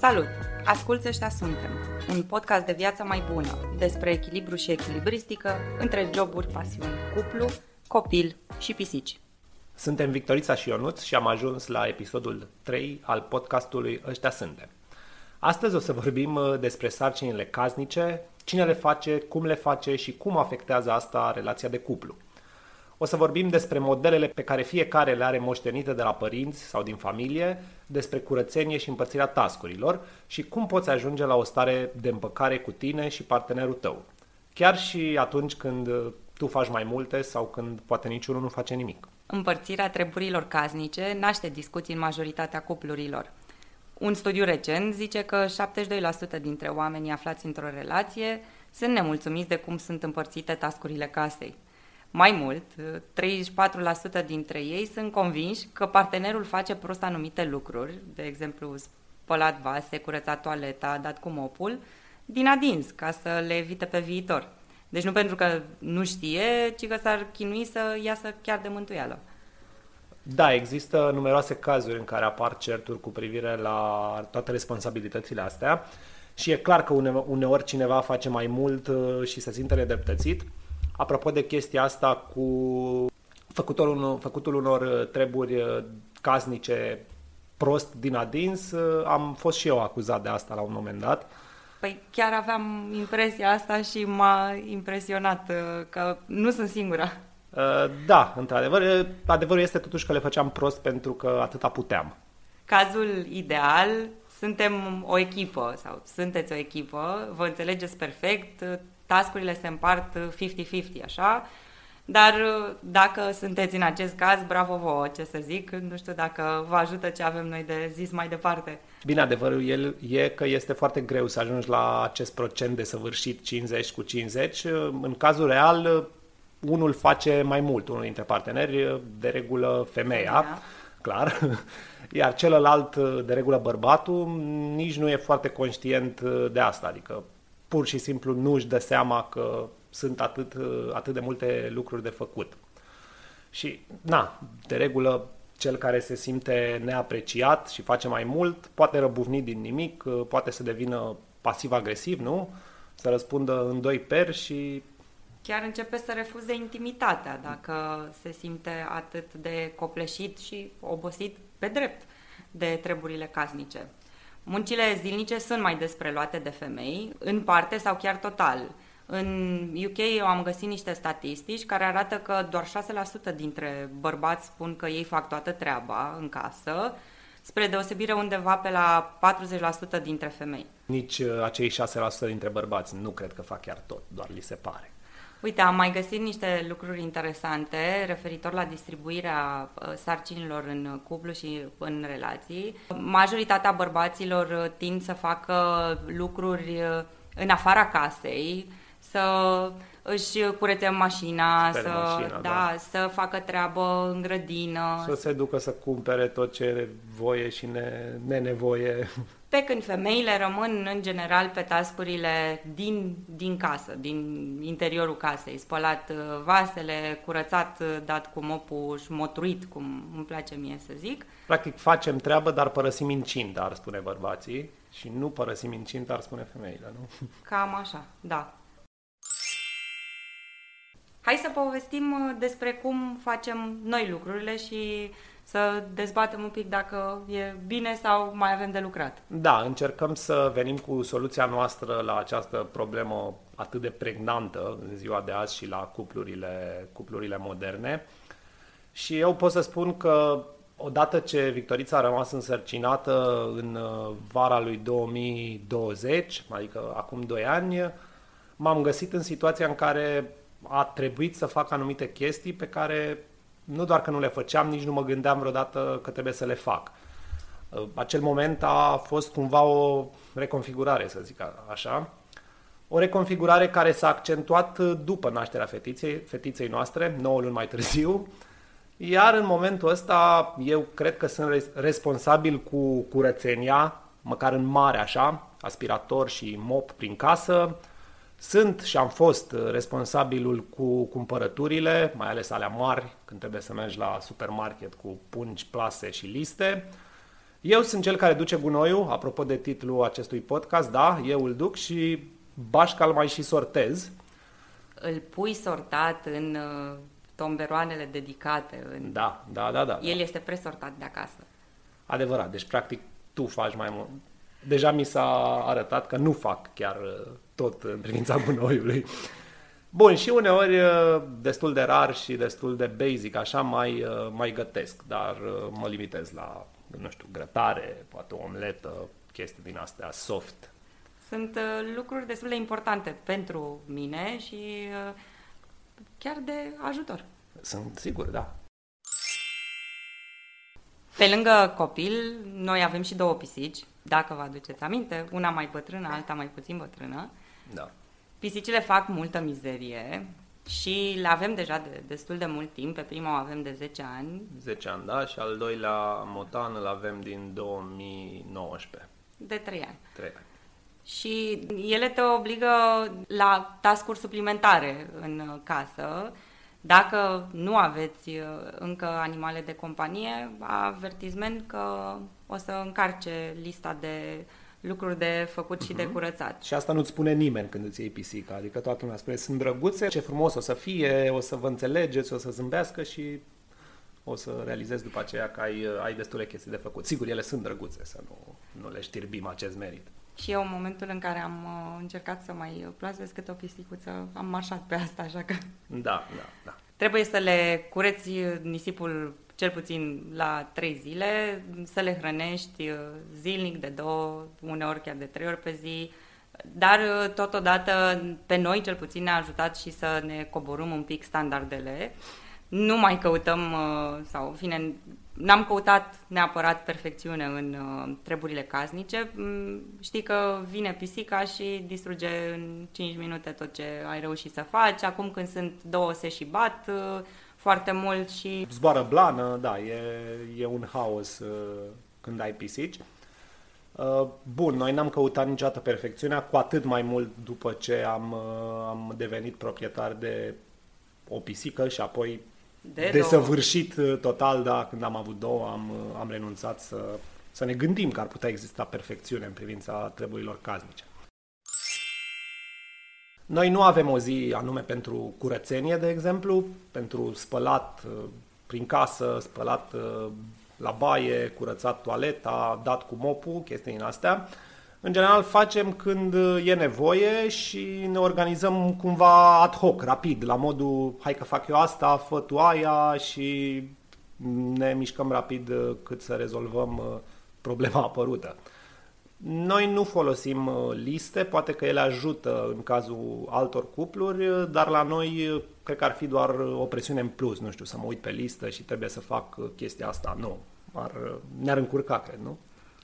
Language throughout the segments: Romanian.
Salut! Asculți ăștia suntem, un podcast de viață mai bună, despre echilibru și echilibristică între joburi, pasiuni, cuplu, copil și pisici. Suntem Victorița și Ionuț și am ajuns la episodul 3 al podcastului Ăștia suntem. Astăzi o să vorbim uh, despre sarcinile casnice, cine le face, cum le face și cum afectează asta relația de cuplu. O să vorbim despre modelele pe care fiecare le are moștenite de la părinți sau din familie, despre curățenie și împărțirea tascurilor și cum poți ajunge la o stare de împăcare cu tine și partenerul tău. Chiar și atunci când tu faci mai multe sau când poate niciunul nu face nimic. Împărțirea treburilor casnice naște discuții în majoritatea cuplurilor. Un studiu recent zice că 72% dintre oamenii aflați într-o relație sunt nemulțumiți de cum sunt împărțite tascurile casei. Mai mult, 34% dintre ei sunt convinși că partenerul face prost anumite lucruri, de exemplu spălat vase, curățat toaleta, dat cu mopul, din adins, ca să le evite pe viitor. Deci nu pentru că nu știe, ci că s-ar chinui să iasă chiar de mântuială. Da, există numeroase cazuri în care apar certuri cu privire la toate responsabilitățile astea și e clar că uneori cineva face mai mult uh, și se simte nedreptățit. Apropo de chestia asta cu făcutul, unor, făcutul unor uh, treburi uh, casnice prost din adins, uh, am fost și eu acuzat de asta la un moment dat. Păi chiar aveam impresia asta și m-a impresionat că nu sunt singura. Da, într-adevăr. Adevărul este totuși că le făceam prost pentru că atâta puteam. Cazul ideal, suntem o echipă sau sunteți o echipă, vă înțelegeți perfect, tascurile se împart 50-50, așa, dar uh, dacă sunteți în acest caz, bravo vouă, ce să zic, nu știu dacă vă ajută ce avem noi de zis mai departe. Bine, adevărul el e că este foarte greu să ajungi la acest procent de săvârșit 50 cu 50. În cazul real, unul face mai mult, unul dintre parteneri, de regulă femeia, femeia. clar, iar celălalt, de regulă bărbatul, nici nu e foarte conștient de asta, adică pur și simplu nu își dă seama că sunt atât, atât de multe lucruri de făcut. Și, na, de regulă, cel care se simte neapreciat și face mai mult, poate răbuvni din nimic, poate să devină pasiv-agresiv, nu? Să răspundă în doi peri și... Chiar începe să refuze intimitatea dacă se simte atât de copleșit și obosit pe drept de treburile casnice. Muncile zilnice sunt mai des preluate de femei, în parte sau chiar total. În UK eu am găsit niște statistici care arată că doar 6% dintre bărbați spun că ei fac toată treaba în casă, spre deosebire undeva pe la 40% dintre femei. Nici uh, acei 6% dintre bărbați nu cred că fac chiar tot, doar li se pare. Uite, am mai găsit niște lucruri interesante referitor la distribuirea uh, sarcinilor în cuplu și în relații. Majoritatea bărbaților uh, tind să facă lucruri uh, în afara casei, să își curețe mașina, să, mașina da, da. să facă treabă în grădină. Să se ducă să cumpere tot ce are voie și ne, nenevoie. Pe când femeile rămân în general pe tascurile din, din casă, din interiorul casei, spălat uh, vasele, curățat, uh, dat cu mopul și motruit, cum îmi place mie să zic. Practic facem treabă, dar părăsim incint, ar spune bărbații, și nu părăsim incint, ar spune femeile, nu? Cam așa, da. Hai să povestim uh, despre cum facem noi lucrurile și să dezbatem un pic dacă e bine sau mai avem de lucrat. Da, încercăm să venim cu soluția noastră la această problemă atât de pregnantă în ziua de azi și la cuplurile, cuplurile moderne. Și eu pot să spun că odată ce Victorița a rămas însărcinată în uh, vara lui 2020, adică acum 2 ani, m-am găsit în situația în care a trebuit să fac anumite chestii pe care nu doar că nu le făceam, nici nu mă gândeam vreodată că trebuie să le fac. Uh, acel moment a fost cumva o reconfigurare, să zic așa. O reconfigurare care s-a accentuat după nașterea fetiței, fetiței noastre, 9 luni mai târziu, iar în momentul ăsta eu cred că sunt responsabil cu curățenia, măcar în mare așa, aspirator și mop prin casă, sunt și am fost uh, responsabilul cu cumpărăturile, mai ales alea mari, când trebuie să mergi la supermarket cu pungi, plase și liste. Eu sunt cel care duce gunoiul, apropo de titlul acestui podcast, da, eu îl duc și bașca îl mai și sortez. Îl pui sortat în uh, tomberoanele dedicate. În... Da, da, da, da. El da. este presortat de acasă. Adevărat, deci practic tu faci mai mult. Deja mi s-a arătat că nu fac chiar uh, tot în privința gunoiului. Bun, și uneori uh, destul de rar și destul de basic, așa mai, uh, mai gătesc, dar mă limitez la, nu știu, grătare, poate o omletă, chestii din astea soft. Sunt lucruri destul de importante pentru mine și chiar de ajutor. Sunt sigur, da. Pe lângă copil, noi avem și două pisici, dacă vă aduceți aminte, una mai bătrână, alta mai puțin bătrână. Da. Pisicile fac multă mizerie și le avem deja de destul de mult timp. Pe prima o avem de 10 ani. 10 ani, da, și al doilea motan îl avem din 2019. De 3 ani. 3 ani. Și ele te obligă la tascuri suplimentare în casă dacă nu aveți uh, încă animale de companie, avertizment că o să încarce lista de lucruri de făcut uh-huh. și de mhm. curățat. Și asta nu-ți spune nimeni când îți iei pisica, adică toată lumea spune sunt drăguțe, ce frumos o să fie, o să vă înțelegeți, o să zâmbească și o să realizezi după aceea că ai, ai destule chestii de făcut. Sigur, ele sunt drăguțe, să nu, nu le știrbim acest merit. Și eu, în momentul în care am uh, încercat să mai plasez câte o pisicuță, am marșat pe asta, așa că... Da, da, da. Trebuie să le cureți nisipul cel puțin la trei zile, să le hrănești uh, zilnic de două, uneori chiar de trei ori pe zi, dar uh, totodată pe noi cel puțin ne-a ajutat și să ne coborâm un pic standardele. Nu mai căutăm, sau în fine, N-am căutat neapărat perfecțiune în uh, treburile casnice. Mm, știi că vine pisica și distruge în 5 minute tot ce ai reușit să faci. Acum când sunt două se și bat uh, foarte mult și... Zboară blană, da, e, e un haos uh, când ai pisici. Uh, bun, noi n-am căutat niciodată perfecțiunea, cu atât mai mult după ce am, uh, am devenit proprietar de o pisică și apoi de desăvârșit două. Uh, total, da, când am avut două, am, uh, am renunțat să, să ne gândim că ar putea exista perfecțiune în privința treburilor casnice. Noi nu avem o zi anume pentru curățenie, de exemplu, pentru spălat uh, prin casă, spălat la baie, curățat toaleta, dat cu mopul, chestii din astea. În general facem când e nevoie și ne organizăm cumva ad hoc, rapid, la modul hai că fac eu asta, fă tu aia și ne mișcăm rapid cât să rezolvăm uh, problema apărută. Noi nu folosim uh, liste, poate că ele ajută în cazul altor cupluri, dar la noi cred că ar fi doar o presiune în plus, nu știu, să mă uit pe listă și trebuie să fac chestia asta. Nu, ar, ne-ar încurca, cred, nu?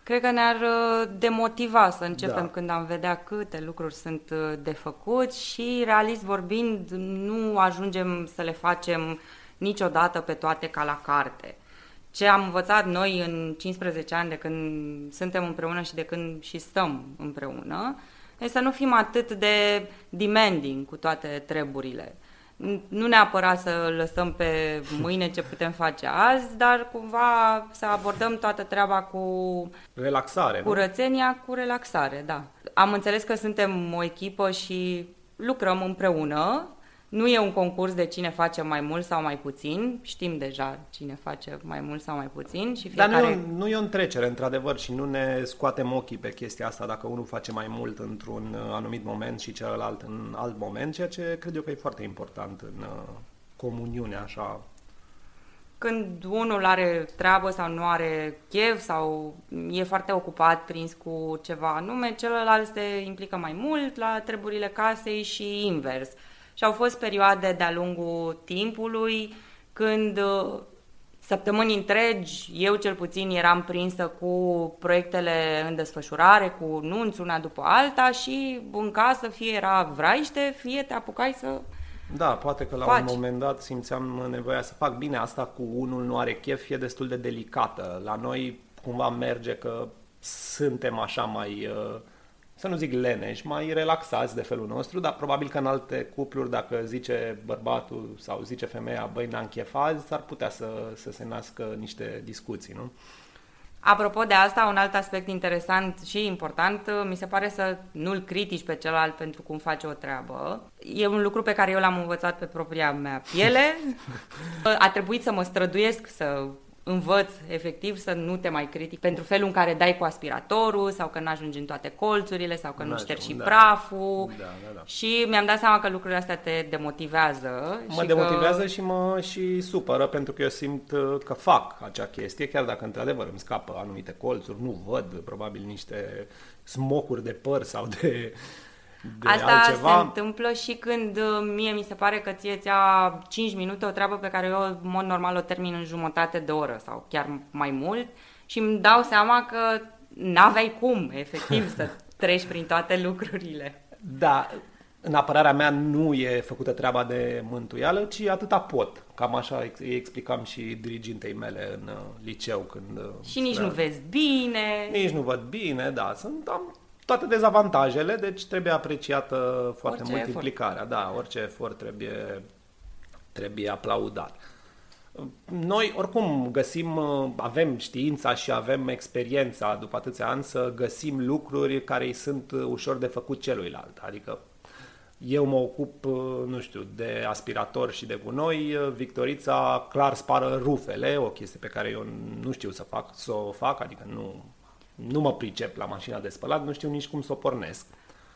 Cred că ne-ar uh, demotiva să începem da. când am vedea câte lucruri sunt uh, de făcut și, realist vorbind, nu ajungem să le facem niciodată pe toate ca la carte. Ce am învățat noi în 15 ani de când suntem împreună și de când și stăm împreună, este să nu fim atât de demanding cu toate treburile nu neapărat să lăsăm pe mâine ce putem face azi, dar cumva să abordăm toată treaba cu relaxare, curățenia nu? cu relaxare, da. Am înțeles că suntem o echipă și lucrăm împreună nu e un concurs de cine face mai mult sau mai puțin, știm deja cine face mai mult sau mai puțin și fiecare... Dar nu e, nu e o întrecere, într-adevăr, și nu ne scoatem ochii pe chestia asta dacă unul face mai mult într-un uh, anumit moment și celălalt în alt moment, ceea ce cred eu că e foarte important în uh, comuniune, așa. Când unul are treabă sau nu are chef sau e foarte ocupat, prins cu ceva anume, celălalt se implică mai mult la treburile casei și invers. Și au fost perioade de-a lungul timpului când uh, săptămâni întregi, eu cel puțin eram prinsă cu proiectele în desfășurare, cu nunți una după alta și în casă fie era vraiște, fie te apucai să da, poate că la faci. un moment dat simțeam nevoia să fac bine asta cu unul nu are chef, e destul de delicată. La noi cumva merge că suntem așa mai uh, să nu zic leneși, mai relaxați de felul nostru, dar probabil că în alte cupluri, dacă zice bărbatul sau zice femeia, băi, n-am chef azi, ar putea să, să se nască niște discuții, nu? Apropo de asta, un alt aspect interesant și important, mi se pare să nu-l critici pe celălalt pentru cum face o treabă. E un lucru pe care eu l-am învățat pe propria mea piele. A trebuit să mă străduiesc să învăț efectiv să nu te mai critic pentru felul în care dai cu aspiratorul sau că nu ajungi în toate colțurile sau că nu ștergi și da. praful da, da, da. și mi-am dat seama că lucrurile astea te demotivează. Mă și demotivează că... și mă și supără pentru că eu simt uh, că fac acea chestie, chiar dacă într-adevăr îmi scapă anumite colțuri, nu văd probabil niște smocuri de păr sau de de Asta altceva. se întâmplă și când uh, mie mi se pare că ție ți-a 5 minute o treabă pe care eu în mod normal o termin în jumătate de oră sau chiar mai mult și îmi dau seama că n-aveai cum, efectiv, să treci prin toate lucrurile. Da, în apărarea mea nu e făcută treaba de mântuială, ci atâta pot. Cam așa îi explicam și dirigintei mele în uh, liceu când... Uh, și nici nu vezi bine. Nici nu văd bine, da. Sunt, am toate dezavantajele, deci trebuie apreciată foarte orice mult efort. implicarea. Da, orice efort trebuie, trebuie aplaudat. Noi oricum găsim, avem știința și avem experiența după atâția ani să găsim lucruri care îi sunt ușor de făcut celuilalt. Adică eu mă ocup, nu știu, de aspirator și de gunoi, Victorița clar spară rufele, o chestie pe care eu nu știu să fac, să o fac, adică nu nu mă pricep la mașina de spălat, nu știu nici cum să o pornesc.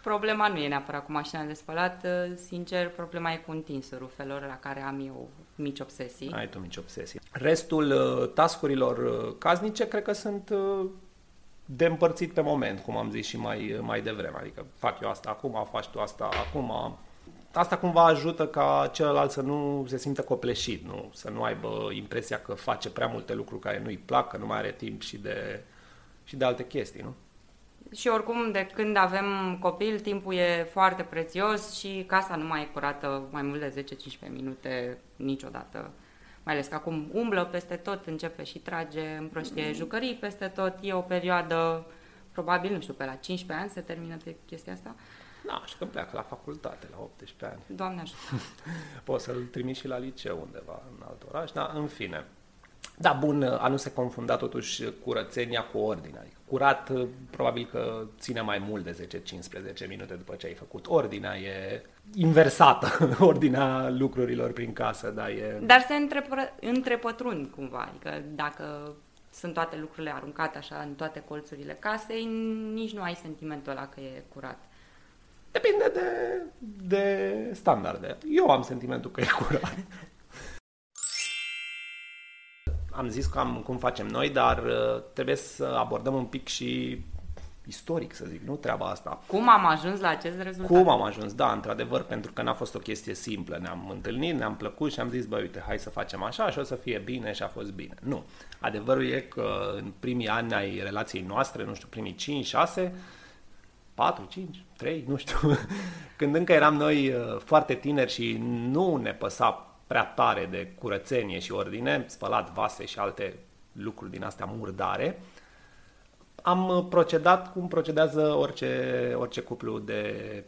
Problema nu e neapărat cu mașina de spălat, sincer, problema e cu întinsul rufelor, la care am eu mici obsesii. Ai tu mici obsesii. Restul uh, tascurilor uh, casnice cred că sunt uh, de împărțit pe moment, cum am zis și mai, mai devreme. Adică fac eu asta acum, faci tu asta acum. Asta cumva ajută ca celălalt să nu se simtă copleșit, nu? să nu aibă impresia că face prea multe lucruri care nu-i plac, că nu mai are timp și de și de alte chestii, nu? Și oricum, de când avem copil, timpul e foarte prețios și casa nu mai e curată mai mult de 10-15 minute niciodată. Mai ales că acum umblă peste tot, începe și trage, împrăștie jucării peste tot. E o perioadă, probabil, nu știu, pe la 15 ani se termină pe chestia asta. Da, și că pleacă la facultate la 18 ani. Doamne ajută. Poți să-l trimiți și la liceu undeva în alt oraș, dar în fine. Da, bun, a nu se confunda totuși curățenia cu ordinea. Adică curat probabil că ține mai mult de 10-15 minute după ce ai făcut. Ordinea e inversată, ordinea lucrurilor prin casă, da, e... Dar se întrepă, întrepătrund cumva, adică dacă sunt toate lucrurile aruncate așa în toate colțurile casei, nici nu ai sentimentul ăla că e curat. Depinde de, de standarde. Eu am sentimentul că e curat am zis cam cum facem noi, dar uh, trebuie să abordăm un pic și istoric, să zic, nu treaba asta. Cum am ajuns la acest rezultat? Cum am ajuns, da, într-adevăr, pentru că n-a fost o chestie simplă. Ne-am întâlnit, ne-am plăcut și am zis, băi, uite, hai să facem așa și o să fie bine și a fost bine. Nu. Adevărul e că în primii ani ai relației noastre, nu știu, primii 5, 6, 4, 5, 3, nu știu, când încă eram noi uh, foarte tineri și nu ne păsa prea tare de curățenie și ordine, spălat vase și alte lucruri din astea murdare, am procedat cum procedează orice, orice cuplu de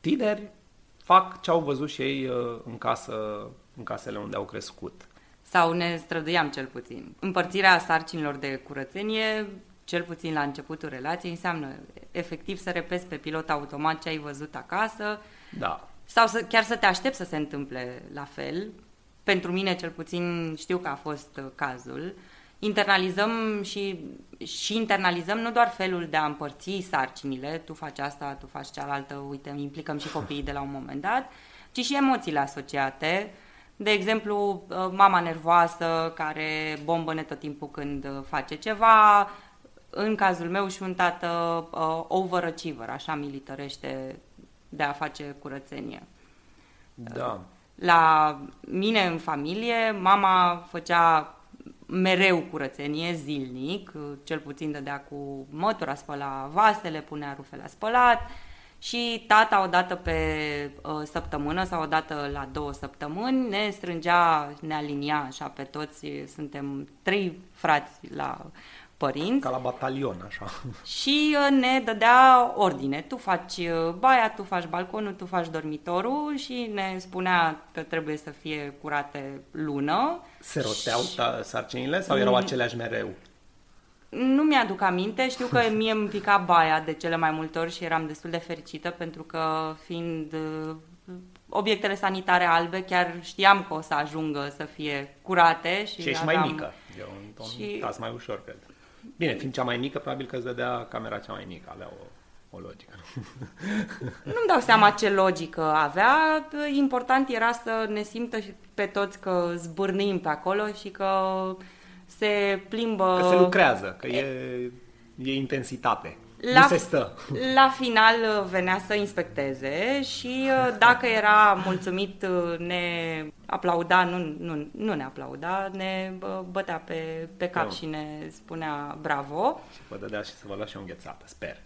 tineri, fac ce au văzut și ei uh, în, casă, în casele unde au crescut. Sau ne străduiam cel puțin. Împărțirea sarcinilor de curățenie, cel puțin la începutul relației, înseamnă efectiv să repezi pe pilot automat ce ai văzut acasă. Da. Sau să, chiar să te aștepți să se întâmple la fel. Pentru mine, cel puțin, știu că a fost uh, cazul. Internalizăm și, și internalizăm nu doar felul de a împărți sarcinile, tu faci asta, tu faci cealaltă, uite, implicăm și copiii de la un moment dat, ci și emoțiile asociate. De exemplu, uh, mama nervoasă care bombăne tot timpul când uh, face ceva, în cazul meu și un tată uh, overachiever, așa militărește de a face curățenie. Da. La mine în familie, mama făcea mereu curățenie zilnic, cel puțin dădea cu mătura, spăla vasele, punea rufe la spălat și tata odată pe uh, săptămână sau odată la două săptămâni ne strângea, ne alinia așa pe toți, suntem trei frați la părinți. Ca la batalion, așa. Și uh, ne dădea ordine. Tu faci uh, baia, tu faci balconul, tu faci dormitorul și ne spunea că trebuie să fie curate lună. Se roteau și... sarcinile sau erau mm. aceleași mereu? Nu mi-aduc aminte, știu că mie îmi pica baia de cele mai multe ori și eram destul de fericită pentru că fiind uh, obiectele sanitare albe, chiar știam că o să ajungă să fie curate. Și, și ești aveam... mai mică, e un ton și... mai ușor, cred. Bine, fiind cea mai mică, probabil că îți dădea camera cea mai mică, avea o o logică. Nu-mi dau seama ce logică avea. Important era să ne simtă pe toți că zbârnim pe acolo și că se plimbă... Că se lucrează, că e, e intensitate. La, nu se stă. La final uh, venea să inspecteze și uh, dacă era mulțumit uh, ne aplauda, nu, nu, nu ne aplauda, ne bătea pe, pe cap no. și ne spunea bravo. Și vă dădea și să vă lua și o înghețată, sper.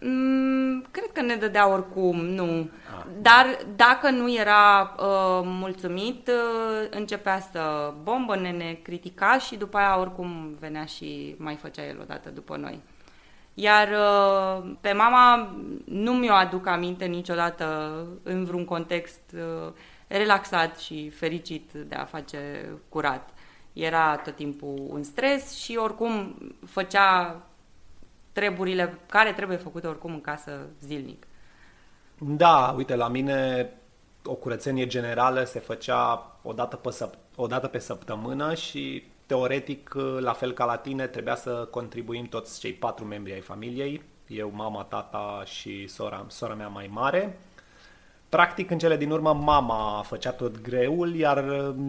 Mm, cred că ne dădea oricum, nu. Ah. Dar dacă nu era uh, mulțumit, uh, începea să bombă, ne, ne critica și după aia oricum venea și mai făcea el odată după noi. Iar uh, pe mama nu mi-o aduc aminte niciodată în vreun context uh, relaxat și fericit de a face curat. Era tot timpul un stres și oricum făcea treburile care trebuie făcute oricum în casă zilnic. Da, uite, la mine o curățenie generală se făcea o dată pe, săp- o dată pe săptămână și teoretic, la fel ca la tine, trebuia să contribuim toți cei patru membri ai familiei, eu, mama, tata și sora, sora mea mai mare. Practic, în cele din urmă, mama făcea tot greul, iar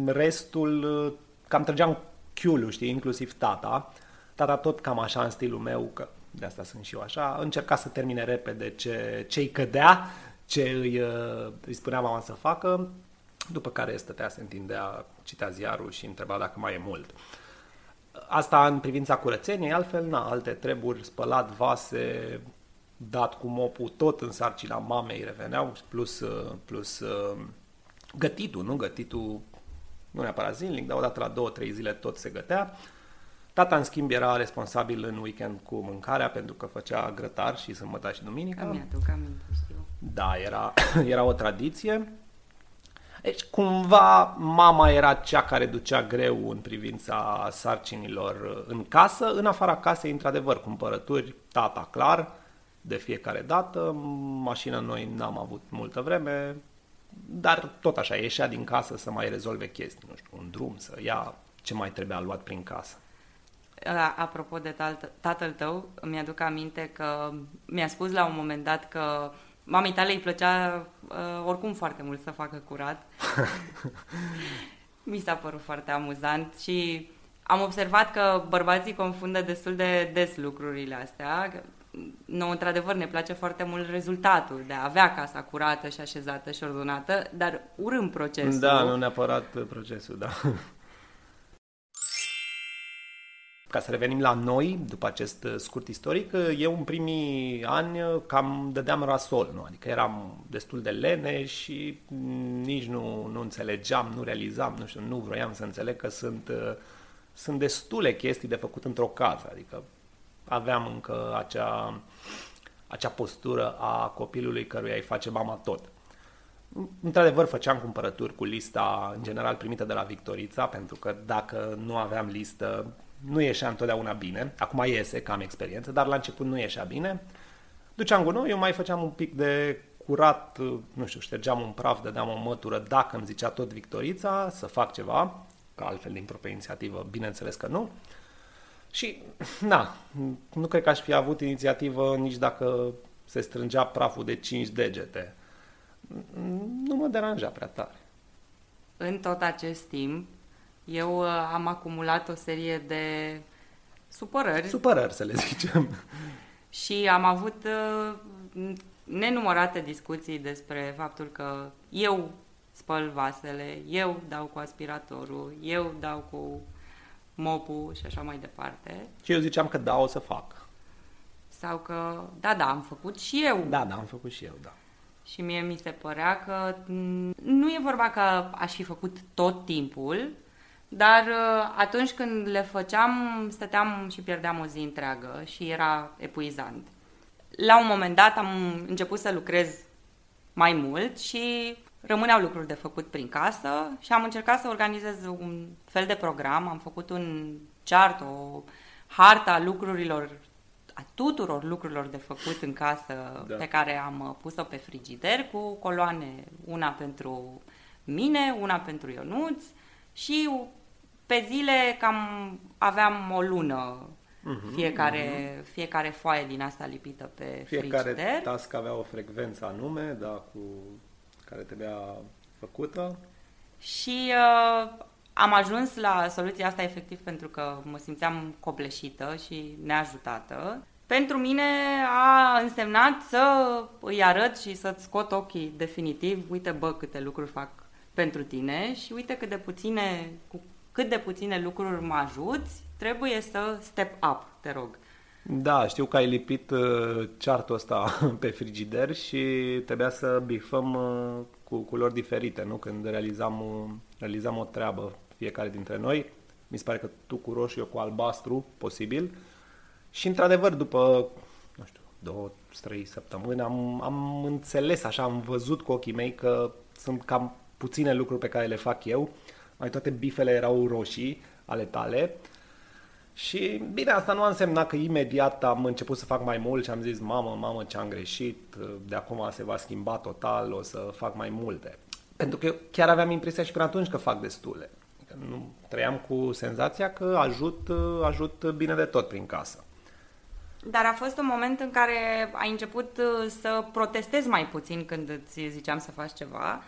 restul cam trăgeam chiulul, știi, inclusiv tata. Tata tot cam așa în stilul meu, că de asta sunt și eu așa, încerca să termine repede ce, ce îi cădea, ce îi, uh, îi spunea mama să facă, după care stătea, se întindea, citea ziarul și întreba dacă mai e mult. Asta în privința curățeniei, altfel, na, alte treburi, spălat vase, dat cu mopul, tot în sarcina mamei reveneau, plus, uh, plus uh, gătitul, nu? Gătitul nu neapărat zilnic, dar odată la două, trei zile tot se gătea. Tata, în schimb, era responsabil în weekend cu mâncarea pentru că făcea grătar și sâmbătă și duminică. Îmi aduc aminte, știu. Da, era, era o tradiție. Deci, cumva, mama era cea care ducea greu în privința sarcinilor în casă. În afara casei, într-adevăr, cumpărături, tata, clar, de fiecare dată. Mașina noi n-am avut multă vreme, dar tot așa, ieșea din casă să mai rezolve chestii, nu știu, un drum, să ia ce mai trebuia luat prin casă apropo de tatăl tău, mi-aduc aminte că mi-a spus la un moment dat că mamei tale îi plăcea uh, oricum foarte mult să facă curat. Mi s-a părut foarte amuzant și am observat că bărbații confundă destul de des lucrurile astea. Noi, într-adevăr, ne place foarte mult rezultatul de a avea casa curată și așezată și ordonată, dar urâm procesul. Da, nu neapărat procesul, da. Ca să revenim la noi, după acest uh, scurt istoric, uh, eu în primii ani uh, cam dădeam rasol, nu? adică eram destul de lene și mm, nici nu, nu înțelegeam, nu realizam, nu știu, nu vroiam să înțeleg că sunt, sunt destule chestii de făcut într-o casă, adică aveam încă acea, acea postură a copilului căruia îi face mama tot. Într-adevăr, făceam cumpărături cu lista, în general, primită de la Victorița, pentru că dacă nu aveam listă, nu ieșea întotdeauna bine, acum iese, că am experiență, dar la început nu ieșea bine. Duceam gunoi, eu mai făceam un pic de curat, nu știu, ștergeam un praf, dădeam o mătură, dacă îmi zicea tot Victorița să fac ceva, că altfel din propria inițiativă, bineînțeles că nu. Și, na, nu cred că aș fi avut inițiativă nici dacă se strângea praful de 5 degete. Nu mă deranja prea tare. În tot acest timp, eu uh, am acumulat o serie de supărări. Supărări, să le zicem. Și am avut uh, nenumărate discuții despre faptul că eu spăl vasele, eu dau cu aspiratorul, eu dau cu mopul și așa mai departe. Și eu ziceam că da, o să fac. Sau că, da, da, am făcut și eu. Da, da, am făcut și eu, da. Și mie mi se părea că nu e vorba că aș fi făcut tot timpul, dar uh, atunci când le făceam, stăteam și pierdeam o zi întreagă și era epuizant. La un moment dat am început să lucrez mai mult și rămâneau lucruri de făcut prin casă și am încercat să organizez un fel de program. Am făcut un chart, o harta lucrurilor, a tuturor lucrurilor de făcut în casă da. pe care am uh, pus-o pe frigider cu coloane, una pentru mine, una pentru Ionuț și pe zile cam aveam o lună uh-huh, fiecare, uh-huh. fiecare foaie din asta lipită pe fiecare frigider. Fiecare task avea o frecvență anume, da, cu care trebuia făcută. Și uh, am ajuns la soluția asta efectiv pentru că mă simțeam copleșită și neajutată. Pentru mine a însemnat să îi arăt și să-ți scot ochii definitiv, uite bă câte lucruri fac pentru tine și uite cât de puține, cu cât de puține lucruri mă ajuți, trebuie să step up, te rog. Da, știu că ai lipit uh, ceartul ăsta pe frigider și trebuia să bifăm uh, cu culori diferite, nu? Când realizam, uh, realizam o treabă fiecare dintre noi. Mi se pare că tu cu roșu, eu cu albastru, posibil. Și într-adevăr, după, nu știu, două, trei săptămâni, am, am înțeles așa, am văzut cu ochii mei că sunt cam puține lucruri pe care le fac eu. Mai toate bifele erau roșii ale tale. Și bine, asta nu a însemnat că imediat am început să fac mai mult și am zis, mamă, mamă, ce am greșit, de acum se va schimba total, o să fac mai multe. Pentru că chiar aveam impresia și până atunci că fac destule. Adică nu trăiam cu senzația că ajut, ajut bine de tot prin casă. Dar a fost un moment în care ai început uh, să protestezi mai puțin când îți ziceam să faci ceva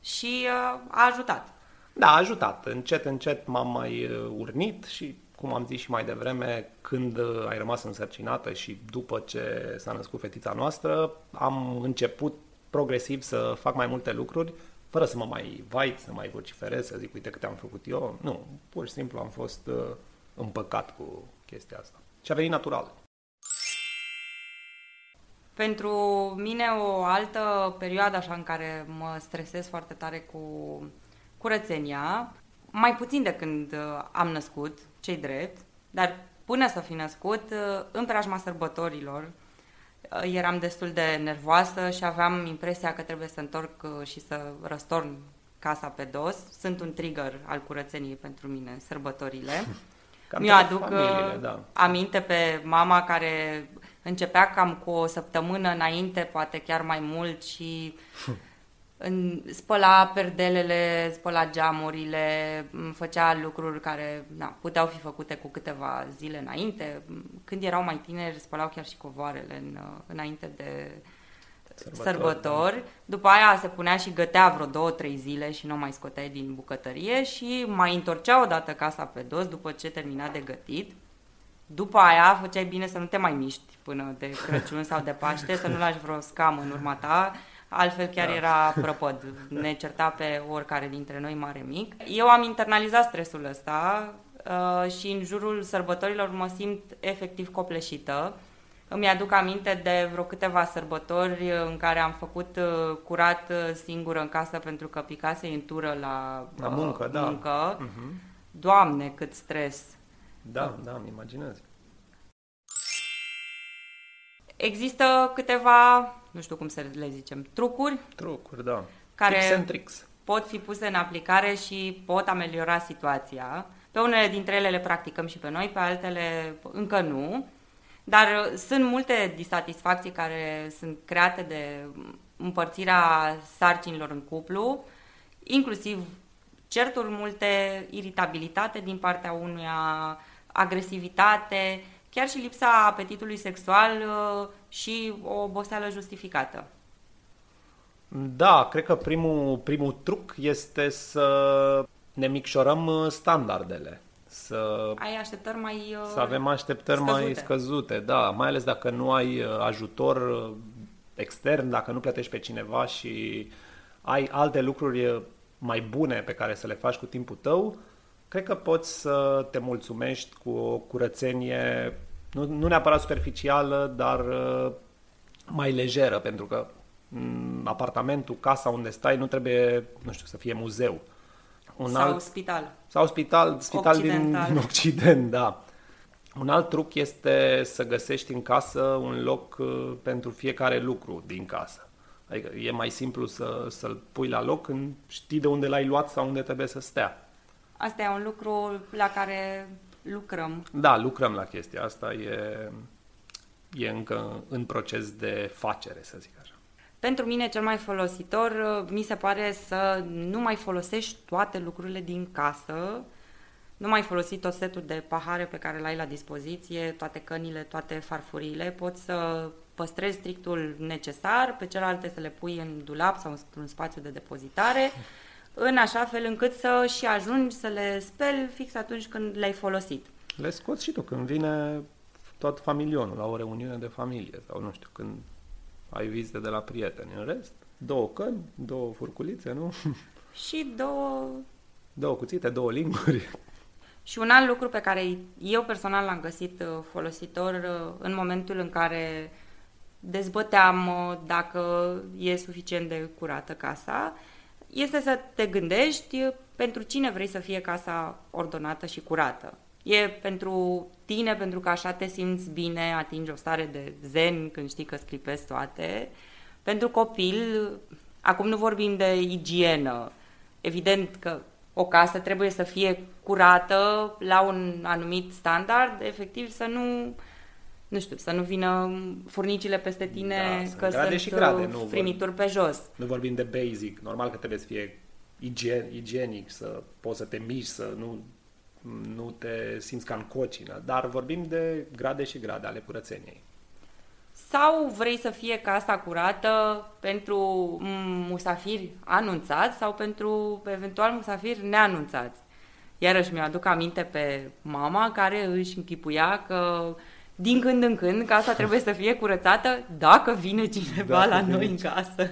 și uh, a ajutat. Da, a ajutat. Încet, încet m-am mai uh, urnit și, cum am zis și mai devreme, când ai rămas însărcinată și după ce s-a născut fetița noastră, am început progresiv să fac mai multe lucruri fără să mă mai vait, să mai vociferez, să zic, uite câte am făcut eu. Nu, pur și simplu am fost uh, împăcat cu chestia asta. Și a venit natural. Pentru mine o altă perioadă așa în care mă stresez foarte tare cu curățenia, mai puțin de când uh, am născut, cei drept, dar până să fi născut, uh, în preajma sărbătorilor, Uh, eram destul de nervoasă și aveam impresia că trebuie să întorc uh, și să răstorn casa pe dos. Sunt un trigger al curățeniei pentru mine, sărbătorile. Mi-o aduc familiile, uh, da. aminte pe mama care începea cam cu o săptămână înainte, poate chiar mai mult și în, spăla perdelele, spăla geamurile, făcea lucruri care na, puteau fi făcute cu câteva zile înainte. Când erau mai tineri, spălau chiar și covoarele în, înainte de sărbători. sărbători. După aia se punea și gătea vreo două, trei zile și nu mai scoteai din bucătărie și mai întorcea odată casa pe dos după ce termina de gătit. După aia făceai bine să nu te mai miști până de Crăciun sau de Paște, să nu lași vreo scamă în urma ta altfel chiar da. era prăpăd, ne certa pe oricare dintre noi mare mic. Eu am internalizat stresul ăsta uh, și în jurul sărbătorilor mă simt efectiv copleșită. Îmi aduc aminte de vreo câteva sărbători în care am făcut uh, curat uh, singură în casă pentru că picase în tură la, la muncă. Da. muncă. Uh-huh. Doamne, cât stres! Da, da, îmi imaginez. Există câteva nu știu cum să le zicem, trucuri. Trucuri, da. Care pot fi puse în aplicare și pot ameliora situația. Pe unele dintre ele le practicăm și pe noi, pe altele încă nu. Dar sunt multe disatisfacții care sunt create de împărțirea sarcinilor în cuplu, inclusiv certuri multe, iritabilitate din partea unuia, agresivitate, chiar și lipsa apetitului sexual uh, și o oboseală justificată. Da, cred că primul, primul truc este să ne micșorăm uh, standardele. Să, ai așteptări mai uh, Să avem așteptări scăzute. mai scăzute, da. Mai ales dacă nu ai ajutor extern, dacă nu plătești pe cineva și ai alte lucruri mai bune pe care să le faci cu timpul tău, cred că poți să te mulțumești cu o curățenie nu, nu neapărat superficială, dar uh, mai lejeră, pentru că mm, apartamentul, casa unde stai nu trebuie, nu știu, să fie muzeu. Un sau alt, spital. Sau spital, spital din, din Occident, da. Un alt truc este să găsești în casă un loc uh, pentru fiecare lucru din casă. Adică e mai simplu să, să-l pui la loc când știi de unde l-ai luat sau unde trebuie să stea. Asta e un lucru la care lucrăm. Da, lucrăm la chestia asta. E, e încă în proces de facere, să zic așa. Pentru mine cel mai folositor mi se pare să nu mai folosești toate lucrurile din casă, nu mai folosi tot setul de pahare pe care l-ai la dispoziție, toate cănile, toate farfurile, poți să păstrezi strictul necesar, pe celelalte să le pui în dulap sau într-un spațiu de depozitare, în așa fel încât să și ajungi să le speli fix atunci când le-ai folosit. Le scoți și tu când vine tot familionul la o reuniune de familie sau nu știu, când ai vizite de la prieteni. În rest, două căni, două furculițe, nu? Și două... Două cuțite, două linguri. Și un alt lucru pe care eu personal l-am găsit uh, folositor uh, în momentul în care dezbăteam uh, dacă e suficient de curată casa, este să te gândești pentru cine vrei să fie casa ordonată și curată. E pentru tine, pentru că așa te simți bine, atingi o stare de zen când știi că sclipezi toate. Pentru copil, acum nu vorbim de igienă. Evident că o casă trebuie să fie curată la un anumit standard, efectiv să nu nu știu, să nu vină furnicile peste tine da, că grade sunt și grade, nu frimituri pe jos. Nu vorbim de basic, normal că trebuie să fie igen, igienic, să poți să te miști, să nu, nu te simți ca în cocină, dar vorbim de grade și grade ale curățeniei. Sau vrei să fie casa curată pentru musafiri anunțați sau pentru eventual musafiri neanunțați. Iarăși mi-aduc aminte pe mama care își închipuia că din când în când casa trebuie să fie curățată dacă vine cineva dacă la noi în casă.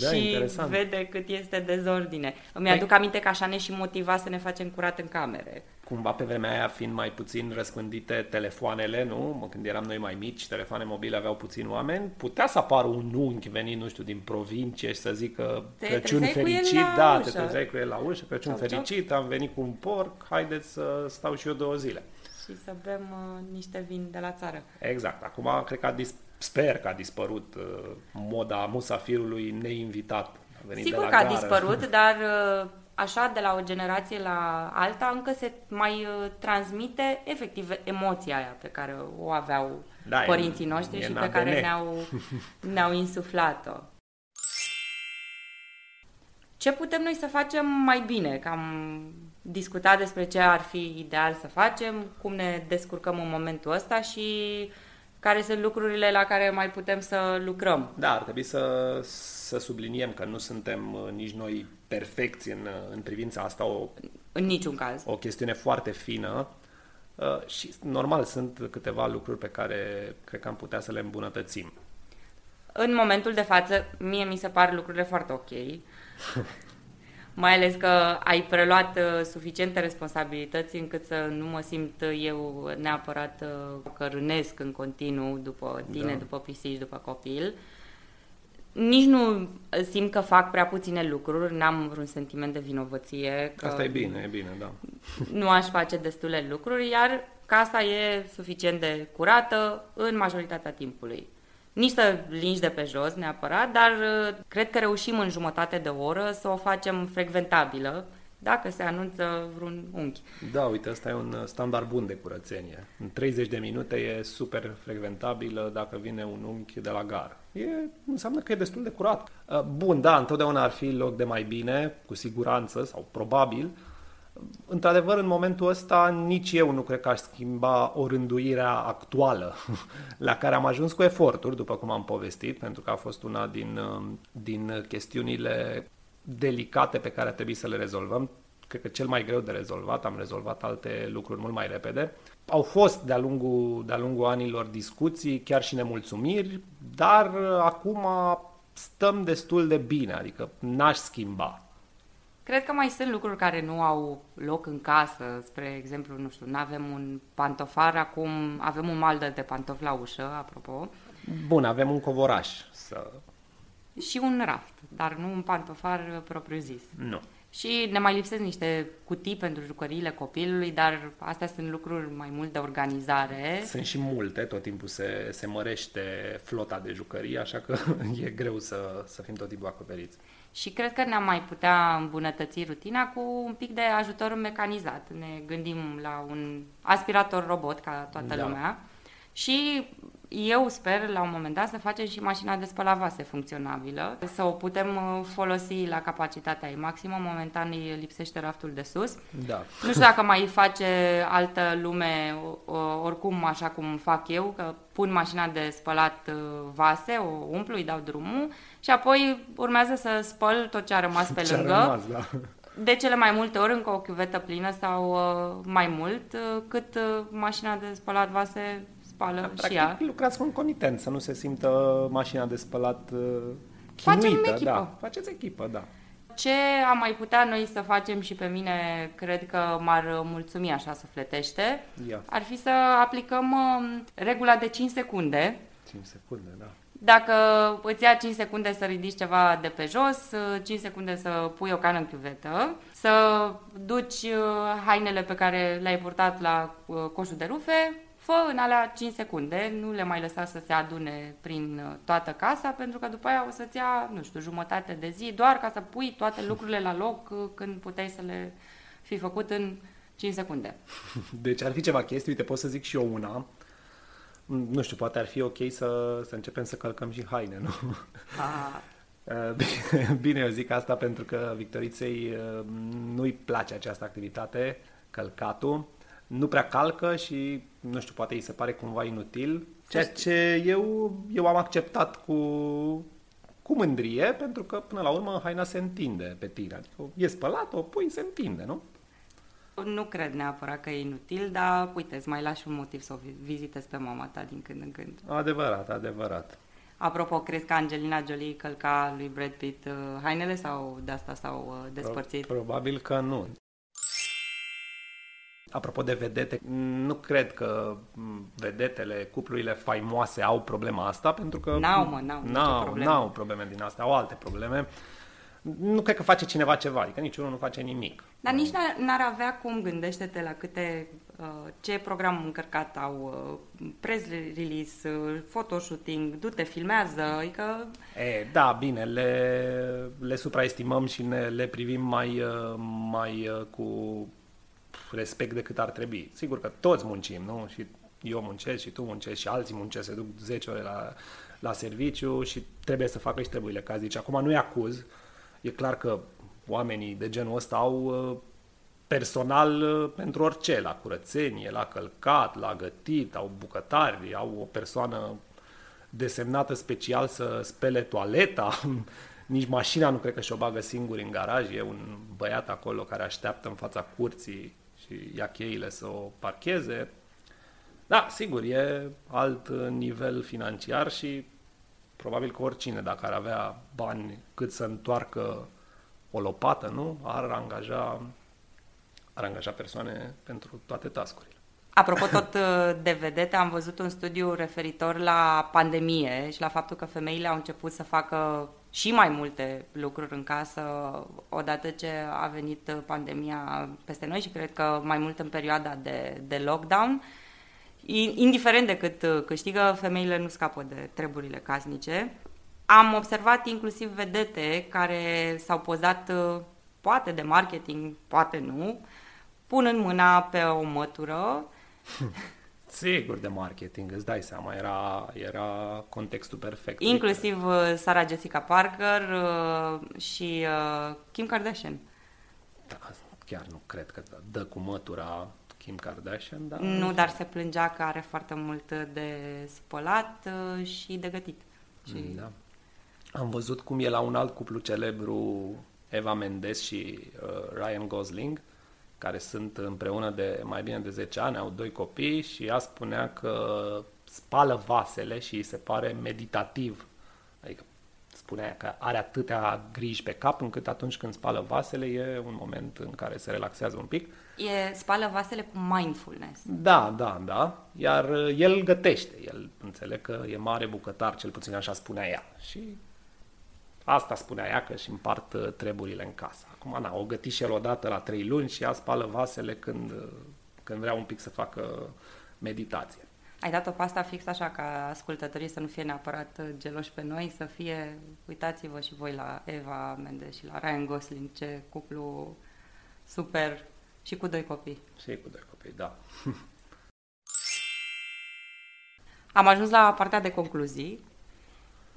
Da, și interesant. vede cât este dezordine. Îmi păi- aduc aminte că așa ne și motiva să ne facem curat în camere. Cumva pe vremea aia fiind mai puțin răspândite telefoanele, nu? Când eram noi mai mici, telefoane mobile aveau puțin oameni, putea să apară un unchi venit, nu știu, din provincie și să zică te Crăciun fericit, da, ușă. te trezeai cu el la ușă, Crăciun ceau, fericit, ceau. am venit cu un porc, haideți să stau și eu două zile. Și să bem uh, niște vin de la țară. Exact. Acum cred că a dis- sper că a dispărut uh, moda musafirului neinvitat. A Sigur că gară. a dispărut, dar uh, așa de la o generație la alta încă se mai uh, transmite efectiv emoția aia pe care o aveau da, părinții e, noștri e și pe care ne-au, ne-au insuflat-o. Ce putem noi să facem mai bine? Că am discutat despre ce ar fi ideal să facem, cum ne descurcăm în momentul ăsta și care sunt lucrurile la care mai putem să lucrăm. Da, ar trebui să, să subliniem că nu suntem uh, nici noi perfecți în, uh, în privința asta. O, în niciun caz. O chestiune foarte fină uh, și normal sunt câteva lucruri pe care cred că am putea să le îmbunătățim. În momentul de față, mie mi se par lucrurile foarte ok. mai ales că ai preluat uh, suficiente responsabilități încât să nu mă simt eu neapărat uh, că rânesc în continuu după tine, da. după pisici, după copil. Nici nu simt că fac prea puține lucruri, n-am vreun sentiment de vinovăție. Că Asta e bine, e bine, da. Nu aș face destule lucruri, iar casa e suficient de curată în majoritatea timpului nici să lingi de pe jos neapărat, dar uh, cred că reușim în jumătate de oră să o facem frecventabilă dacă se anunță vreun unchi. Da, uite, asta e un uh, standard bun de curățenie. În 30 de minute e super frecventabilă dacă vine un unchi de la gară. E, înseamnă că e destul de curat. Uh, bun, da, întotdeauna ar fi loc de mai bine, cu siguranță, sau probabil, într-adevăr, în momentul ăsta, nici eu nu cred că aș schimba o rânduirea actuală la care am ajuns cu eforturi, după cum am povestit, pentru că a fost una din, um, din chestiunile delicate pe care a trebuit să le rezolvăm. Cred că cel mai greu de rezolvat, am rezolvat alte lucruri mult mai repede. Au fost de-a lungul, de-a lungul anilor discuții, chiar și nemulțumiri, dar uh, acum stăm destul de bine, adică n-aș schimba Cred că mai sunt lucruri care nu au loc în casă. Spre exemplu, nu știu, nu avem un pantofar, acum avem un maldă de pantofi la ușă, apropo. Bun, avem un covoraș. Să... Și un raft, dar nu un pantofar propriu-zis. Nu. Și ne mai lipsesc niște cutii pentru jucăriile copilului, dar astea sunt lucruri mai mult de organizare. Sunt și multe, tot timpul se, se mărește flota de jucării, așa că e greu să, să fim tot timpul acoperiți. Și cred că ne-am mai putea îmbunătăți rutina cu un pic de ajutor mecanizat. Ne gândim la un aspirator robot, ca toată da. lumea, și eu sper la un moment dat să facem și mașina de spălat vase funcționabilă, să o putem uh, folosi la capacitatea ei maximă. Momentan îi lipsește raftul de sus. Da. Nu știu dacă mai face altă lume oricum așa cum fac eu, că pun mașina de spălat uh, vase, o umplu, îi dau drumul și apoi urmează să spăl tot ce a rămas pe ce lângă. Rămas, da. De cele mai multe ori încă o chiuvetă plină sau uh, mai mult, cât mașina de spălat vase spală da, și ea. lucrați concomitent, să nu se simtă mașina de spălat uh, chinuită. Facem echipă. Da, faceți echipă, da. Ce am mai putea noi să facem și pe mine cred că m-ar mulțumi așa sufletește, Ia. ar fi să aplicăm uh, regula de 5 secunde. 5 secunde, da. Dacă îți ia 5 secunde să ridici ceva de pe jos, 5 secunde să pui o cană în chiuvetă, să duci uh, hainele pe care le-ai purtat la uh, coșul de rufe, fă în alea 5 secunde, nu le mai lăsa să se adune prin uh, toată casa, pentru că după aia o să-ți ia, nu știu, jumătate de zi, doar ca să pui toate lucrurile la loc uh, când puteai să le fi făcut în 5 secunde. Deci ar fi ceva chestii, uite, pot să zic și eu una. Mm, nu știu, poate ar fi ok să, să începem să călcăm și haine, nu? Ah. Bine, eu zic asta pentru că Victoriței nu-i place această activitate, călcatul nu prea calcă și, nu știu, poate îi se pare cumva inutil, ceea ce eu, eu am acceptat cu, cu mândrie, pentru că, până la urmă, haina se întinde pe tine. Adică e spălat, o pui, se întinde, nu? Nu cred neapărat că e inutil, dar uite, îți mai lași un motiv să o vizitezi pe mama ta din când în când. Adevărat, adevărat. Apropo, crezi că Angelina Jolie călca lui Brad Pitt uh, hainele sau de asta s-au uh, despărțit? Probabil că nu. Apropo de vedete, nu cred că vedetele, cuplurile faimoase au problema asta, pentru că... N-au, mă, n-au, n-au, probleme. n-au probleme din astea, au alte probleme. Nu cred că face cineva ceva, adică niciunul nu face nimic. Dar nici n-ar avea cum, gândește-te la câte, uh, ce program încărcat au, uh, press release, uh, photoshooting, du-te, filmează, adică... E, da, bine, le, le supraestimăm și ne, le privim mai, uh, mai uh, cu respect decât ar trebui. Sigur că toți muncim, nu? Și eu muncesc și tu muncești și alții muncesc, se duc 10 ore la, la serviciu și trebuie să facă și treburile ca zici. Acum nu-i acuz, e clar că oamenii de genul ăsta au uh, personal uh, pentru orice, la curățenie, la călcat, la gătit, au bucătari, au o persoană desemnată special să spele toaleta, nici mașina nu cred că și-o bagă singur în garaj, e un băiat acolo care așteaptă în fața curții și ia cheile să o parcheze. Da, sigur, e alt nivel financiar și probabil că oricine, dacă ar avea bani cât să întoarcă o lopată, nu? Ar angaja, ar angaja persoane pentru toate tascurile. Apropo tot uh, de vedete, am văzut un studiu referitor la pandemie și la faptul că femeile au început să facă și mai multe lucruri în casă odată ce a venit pandemia peste noi și cred că mai mult în perioada de, de lockdown. Indiferent de cât câștigă, femeile nu scapă de treburile casnice. Am observat inclusiv vedete care s-au pozat poate de marketing, poate nu, punând mâna pe o mătură Sigur de marketing, îți dai seama, era, era contextul perfect. Inclusiv uh, Sara Jessica Parker uh, și uh, Kim Kardashian. Da, chiar nu cred că dă cu mătura Kim Kardashian, dar... Nu, dar se plângea că are foarte mult de spălat și de gătit. Și... Da. Am văzut cum e la un alt cuplu celebru, Eva Mendes și uh, Ryan Gosling, care sunt împreună de mai bine de 10 ani, au doi copii și ea spunea că spală vasele și îi se pare meditativ. Adică spunea că are atâtea griji pe cap încât atunci când spală vasele e un moment în care se relaxează un pic. E spală vasele cu mindfulness. Da, da, da. Iar el gătește. El înțeleg că e mare bucătar, cel puțin așa spunea ea. Și Asta spunea ea că și împart uh, treburile în casă. Acum, na, o găti și el odată la trei luni și ea spală vasele când, uh, când vrea un pic să facă meditație. Ai dat-o pe asta fix așa ca ascultătorii să nu fie neapărat uh, geloși pe noi, să fie, uitați-vă și voi la Eva Mendes și la Ryan Gosling, ce cuplu super și cu doi copii. Și cu doi copii, da. Am ajuns la partea de concluzii.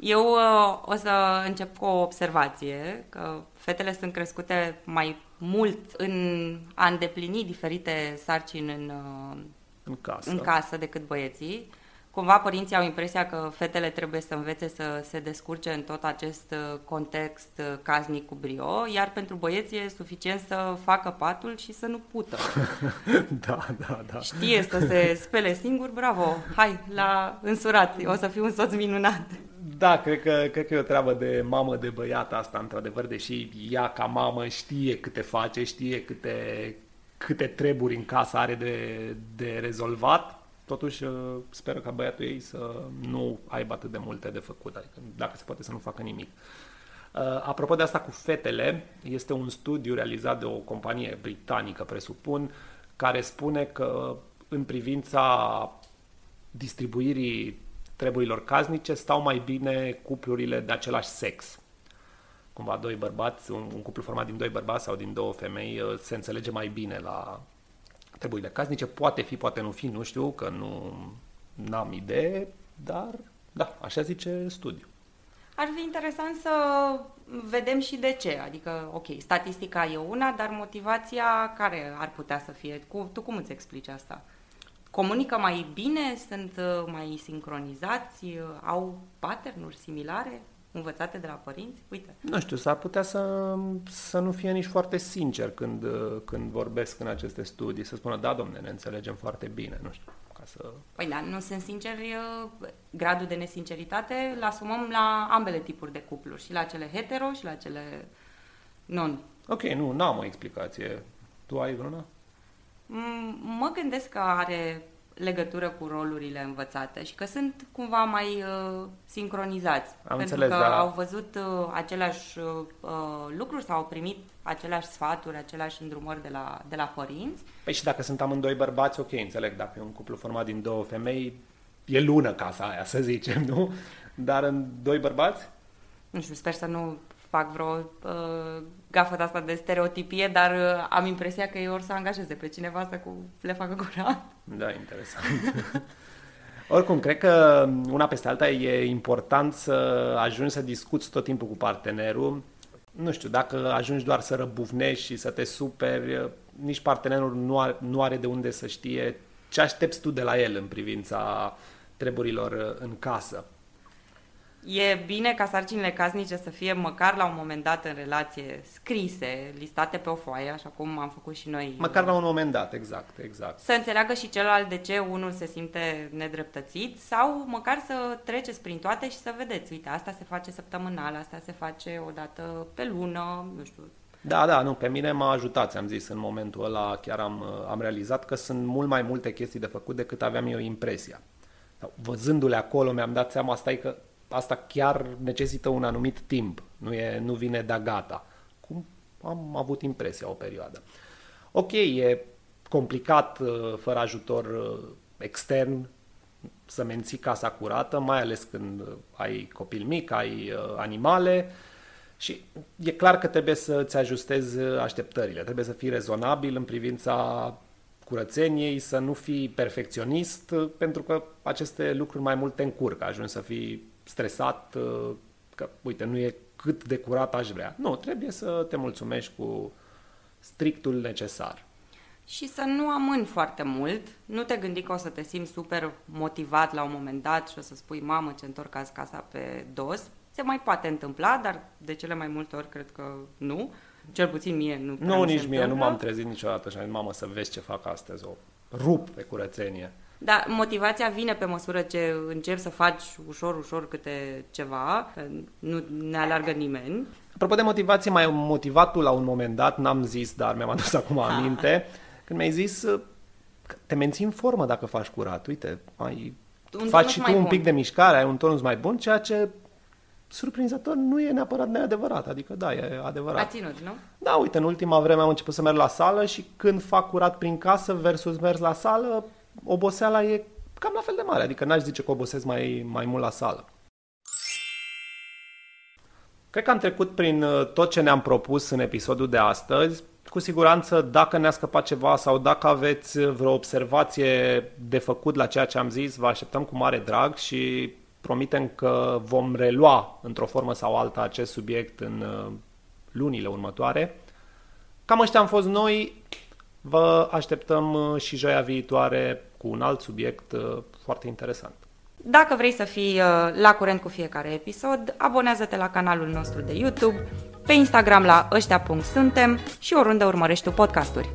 Eu uh, o să încep cu o observație, că fetele sunt crescute mai mult în a îndeplini diferite sarcini în, uh, în, casă. în casă decât băieții. Cumva părinții au impresia că fetele trebuie să învețe să se descurce în tot acest uh, context uh, casnic cu brio, iar pentru băieți e suficient să facă patul și să nu pută. da, da, da. Știe să se spele singur, bravo, hai, la însurat, o să fiu un soț minunat. Da, cred că, cred că e o treabă de mamă de băiat asta, într-adevăr, deși ea ca mamă știe câte face, știe câte, câte treburi în casă are de, de rezolvat, totuși uh, speră ca băiatul ei să nu aibă atât de multe de făcut, adică dacă se poate să nu facă nimic. Uh, apropo de asta cu fetele, este un studiu realizat de o companie britanică, presupun, care spune că în privința distribuirii treburilor casnice stau mai bine cuplurile de același sex. Cumva doi bărbați, un, un cuplu format din doi bărbați sau din două femei uh, se înțelege mai bine la treburile casnice. Poate fi, poate nu fi, nu știu, că nu am idee, dar da, așa zice studiu. Ar fi interesant să vedem și de ce. Adică, ok, statistica e una, dar motivația care ar putea să fie? Cu, tu cum îți explici asta? Comunică mai bine? Sunt uh, mai sincronizați? Uh, au patternuri similare? învățate de la părinți? Uite. Nu știu, s-ar putea să, să nu fie nici foarte sincer când, când vorbesc în aceste studii, să spună, da, domne, ne înțelegem foarte bine, nu știu, ca să... Păi da, nu sunt sinceri, gradul de nesinceritate îl asumăm la ambele tipuri de cupluri, și la cele hetero și la cele non. Ok, nu, n-am o explicație. Tu ai vreuna? Mm, mă gândesc că are legătură cu rolurile învățate și că sunt cumva mai uh, sincronizați. Am pentru înțeles, că da. au văzut uh, aceleași uh, lucruri sau au primit aceleași sfaturi, aceleași îndrumări de la, de la părinți. Păi și dacă sunt amândoi bărbați, ok, înțeleg, dacă e un cuplu format din două femei, e lună casa aia, să zicem, nu? Dar în doi bărbați? Nu știu, sper să nu fac vreo uh, gafă de asta de stereotipie, dar uh, am impresia că ei or să angajeze pe cineva să cu, le facă gura. Da, interesant. Oricum, cred că una peste alta e important să ajungi să discuți tot timpul cu partenerul. Nu știu, dacă ajungi doar să răbufnești și să te superi, nici partenerul nu are, nu are de unde să știe ce aștepți tu de la el în privința treburilor în casă. E bine ca sarcinile casnice să fie măcar la un moment dat în relație scrise, listate pe o foaie, așa cum am făcut și noi. Măcar la un moment dat, exact, exact. Să înțeleagă și celălalt de ce unul se simte nedreptățit sau măcar să treceți prin toate și să vedeți, uite, asta se face săptămânal, asta se face o dată pe lună, nu știu, da, da, nu, pe mine m-a ajutat, am zis, în momentul ăla chiar am, am realizat că sunt mult mai multe chestii de făcut decât aveam eu impresia. Văzându-le acolo mi-am dat seama, stai că asta chiar necesită un anumit timp, nu, e, nu vine de gata. Cum am avut impresia o perioadă. Ok, e complicat uh, fără ajutor uh, extern să menții casa curată, mai ales când ai copil mic, ai uh, animale și e clar că trebuie să-ți ajustezi așteptările, trebuie să fii rezonabil în privința curățeniei, să nu fii perfecționist, pentru că aceste lucruri mai mult te încurcă, ajungi să fii stresat uh, că, uite, nu e cât de curat aș vrea. Nu, trebuie să te mulțumești cu strictul necesar. Și să nu amâni foarte mult, nu te gândi că o să te simți super motivat la un moment dat și o să spui, mamă, ce întorc azi casa pe dos. Se mai poate întâmpla, dar de cele mai multe ori cred că nu. Cel puțin mie nu Nu, nici mie, nu m-am trezit niciodată și am zis, mamă, să vezi ce fac astăzi, o rup pe curățenie. Dar motivația vine pe măsură ce începi să faci ușor, ușor câte ceva, nu ne alargă nimeni. Apropo de motivație, mai motivat tu la un moment dat, n-am zis, dar mi-am adus acum ha. aminte, când mi-ai zis că te menții în formă dacă faci curat. Uite, ai, un faci și tu un bun. pic de mișcare, ai un tonus mai bun, ceea ce surprinzător, nu e neapărat neadevărat. Adică, da, e adevărat. A ținut, nu? Da, uite, în ultima vreme am început să merg la sală și când fac curat prin casă versus mers la sală, oboseala e cam la fel de mare. Adică n-aș zice că obosesc mai, mai mult la sală. Cred că am trecut prin uh, tot ce ne-am propus în episodul de astăzi. Cu siguranță, dacă ne-a scăpat ceva sau dacă aveți vreo observație de făcut la ceea ce am zis, vă așteptăm cu mare drag și promitem că vom relua într-o formă sau alta acest subiect în uh, lunile următoare. Cam ăștia am fost noi. Vă așteptăm uh, și joia viitoare cu un alt subiect foarte interesant. Dacă vrei să fii uh, la curent cu fiecare episod, abonează-te la canalul nostru de YouTube, pe Instagram la ăștia.suntem și oriunde urmărești tu podcasturi.